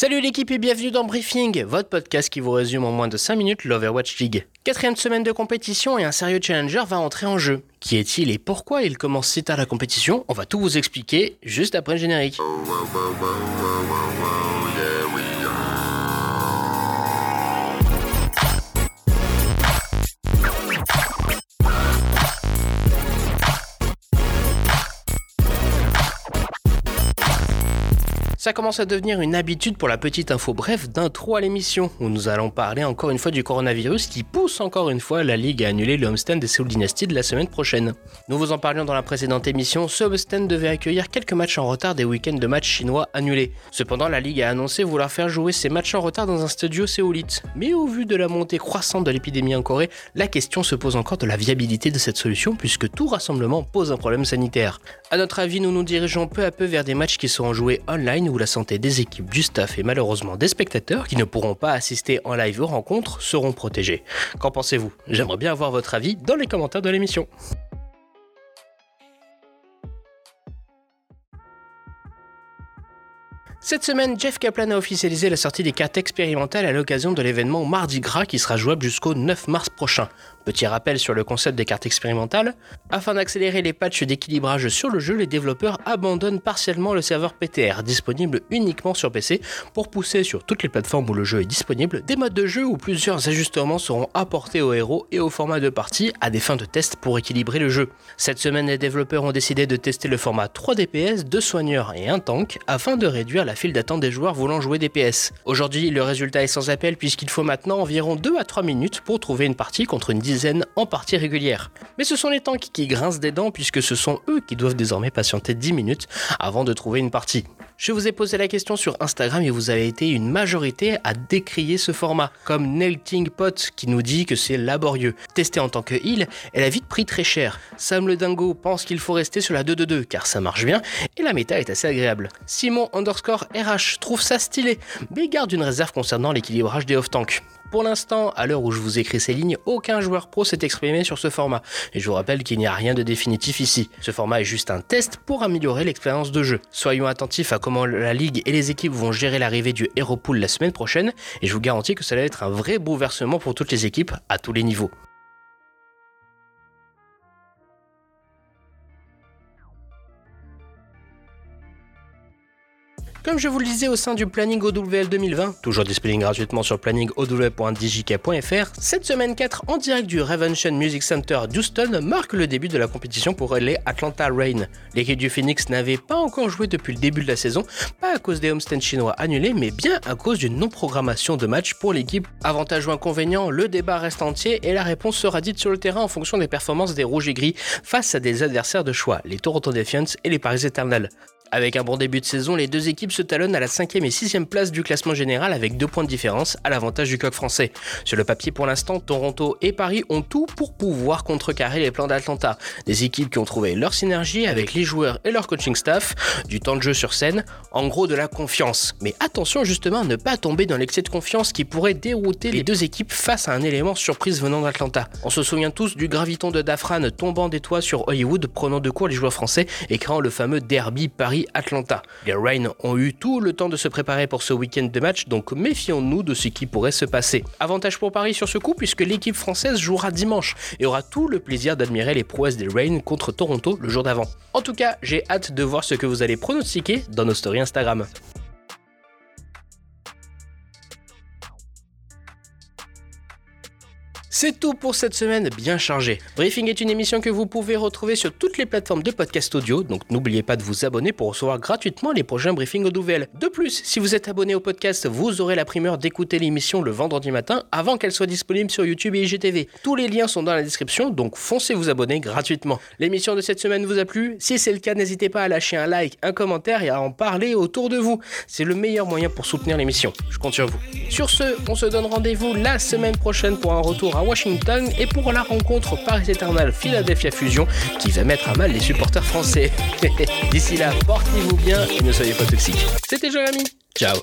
Salut l'équipe et bienvenue dans Briefing, votre podcast qui vous résume en moins de 5 minutes l'Overwatch League. Quatrième semaine de compétition et un sérieux challenger va entrer en jeu. Qui est-il et pourquoi il commence si tard la compétition? On va tout vous expliquer juste après le générique. Ça commence à devenir une habitude pour la petite info bref d'intro à l'émission, où nous allons parler encore une fois du coronavirus qui pousse encore une fois la Ligue à annuler le homestand des Seoul Dynasty de la semaine prochaine. Nous vous en parlions dans la précédente émission, ce homestand devait accueillir quelques matchs en retard des week-ends de matchs chinois annulés. Cependant, la Ligue a annoncé vouloir faire jouer ces matchs en retard dans un studio séoulite. Mais au vu de la montée croissante de l'épidémie en Corée, la question se pose encore de la viabilité de cette solution puisque tout rassemblement pose un problème sanitaire. A notre avis, nous nous dirigeons peu à peu vers des matchs qui seront joués online la santé des équipes, du staff et malheureusement des spectateurs qui ne pourront pas assister en live aux rencontres seront protégés. Qu'en pensez-vous? J'aimerais bien avoir votre avis dans les commentaires de l'émission. Cette semaine, Jeff Kaplan a officialisé la sortie des cartes expérimentales à l'occasion de l'événement Mardi Gras qui sera jouable jusqu'au 9 mars prochain. Petit rappel sur le concept des cartes expérimentales, afin d'accélérer les patchs d'équilibrage sur le jeu, les développeurs abandonnent partiellement le serveur PTR, disponible uniquement sur PC, pour pousser sur toutes les plateformes où le jeu est disponible des modes de jeu où plusieurs ajustements seront apportés aux héros et au format de partie à des fins de test pour équilibrer le jeu. Cette semaine, les développeurs ont décidé de tester le format 3 DPS, 2 soigneurs et un tank, afin de réduire la file d'attente des joueurs voulant jouer DPS. Aujourd'hui, le résultat est sans appel puisqu'il faut maintenant environ 2 à 3 minutes pour trouver une partie contre une dizaine en partie régulière. Mais ce sont les tanks qui grincent des dents puisque ce sont eux qui doivent désormais patienter 10 minutes avant de trouver une partie. Je vous ai posé la question sur Instagram et vous avez été une majorité à décrier ce format, comme Nelting Pot qui nous dit que c'est laborieux. Testé en tant que heal, elle a vite pris très cher. Sam le Dingo pense qu'il faut rester sur la 2-2-2 car ça marche bien et la méta est assez agréable. Simon underscore RH trouve ça stylé, mais garde une réserve concernant l'équilibrage des off-tanks. Pour l'instant, à l'heure où je vous écris ces lignes, aucun joueur pro s'est exprimé sur ce format. Et je vous rappelle qu'il n'y a rien de définitif ici. Ce format est juste un test pour améliorer l'expérience de jeu. Soyons attentifs à comment la ligue et les équipes vont gérer l'arrivée du Hero Pool la semaine prochaine, et je vous garantis que ça va être un vrai bouleversement pour toutes les équipes à tous les niveaux. Comme je vous le disais au sein du planning OWL 2020, toujours disponible gratuitement sur planningowl.djk.fr, cette semaine 4 en direct du Revention Music Center d'Houston marque le début de la compétition pour les Atlanta Rain. L'équipe du Phoenix n'avait pas encore joué depuis le début de la saison, pas à cause des homestands chinois annulés, mais bien à cause d'une non-programmation de match pour l'équipe. Avantage ou inconvénient, le débat reste entier et la réponse sera dite sur le terrain en fonction des performances des rouges et gris face à des adversaires de choix, les Toronto Defiants et les Paris Eternal. Avec un bon début de saison, les deux équipes se talonnent à la 5e et 6e place du classement général avec deux points de différence à l'avantage du coq français. Sur le papier pour l'instant, Toronto et Paris ont tout pour pouvoir contrecarrer les plans d'Atlanta. Des équipes qui ont trouvé leur synergie avec les joueurs et leur coaching staff, du temps de jeu sur scène, en gros de la confiance. Mais attention justement à ne pas tomber dans l'excès de confiance qui pourrait dérouter les deux équipes face à un élément surprise venant d'Atlanta. On se souvient tous du graviton de Dafran tombant des toits sur Hollywood, prenant de court les joueurs français et créant le fameux derby Paris atlanta Les Rain ont eu tout le temps de se préparer pour ce week-end de match, donc méfions-nous de ce qui pourrait se passer. Avantage pour Paris sur ce coup puisque l'équipe française jouera dimanche et aura tout le plaisir d'admirer les prouesses des Rain contre Toronto le jour d'avant. En tout cas, j'ai hâte de voir ce que vous allez pronostiquer dans nos stories Instagram. C'est tout pour cette semaine bien chargée. Briefing est une émission que vous pouvez retrouver sur toutes les plateformes de podcast audio, donc n'oubliez pas de vous abonner pour recevoir gratuitement les prochains briefings aux nouvelles. De plus, si vous êtes abonné au podcast, vous aurez la primeur d'écouter l'émission le vendredi matin avant qu'elle soit disponible sur YouTube et IGTV. Tous les liens sont dans la description, donc foncez vous abonner gratuitement. L'émission de cette semaine vous a plu? Si c'est le cas, n'hésitez pas à lâcher un like, un commentaire et à en parler autour de vous. C'est le meilleur moyen pour soutenir l'émission. Je compte sur vous. Sur ce, on se donne rendez-vous la semaine prochaine pour un retour à Washington et pour la rencontre Paris Eternal Philadelphia Fusion qui va mettre à mal les supporters français. D'ici là, portez-vous bien et ne soyez pas toxiques. C'était Jérémy. Ciao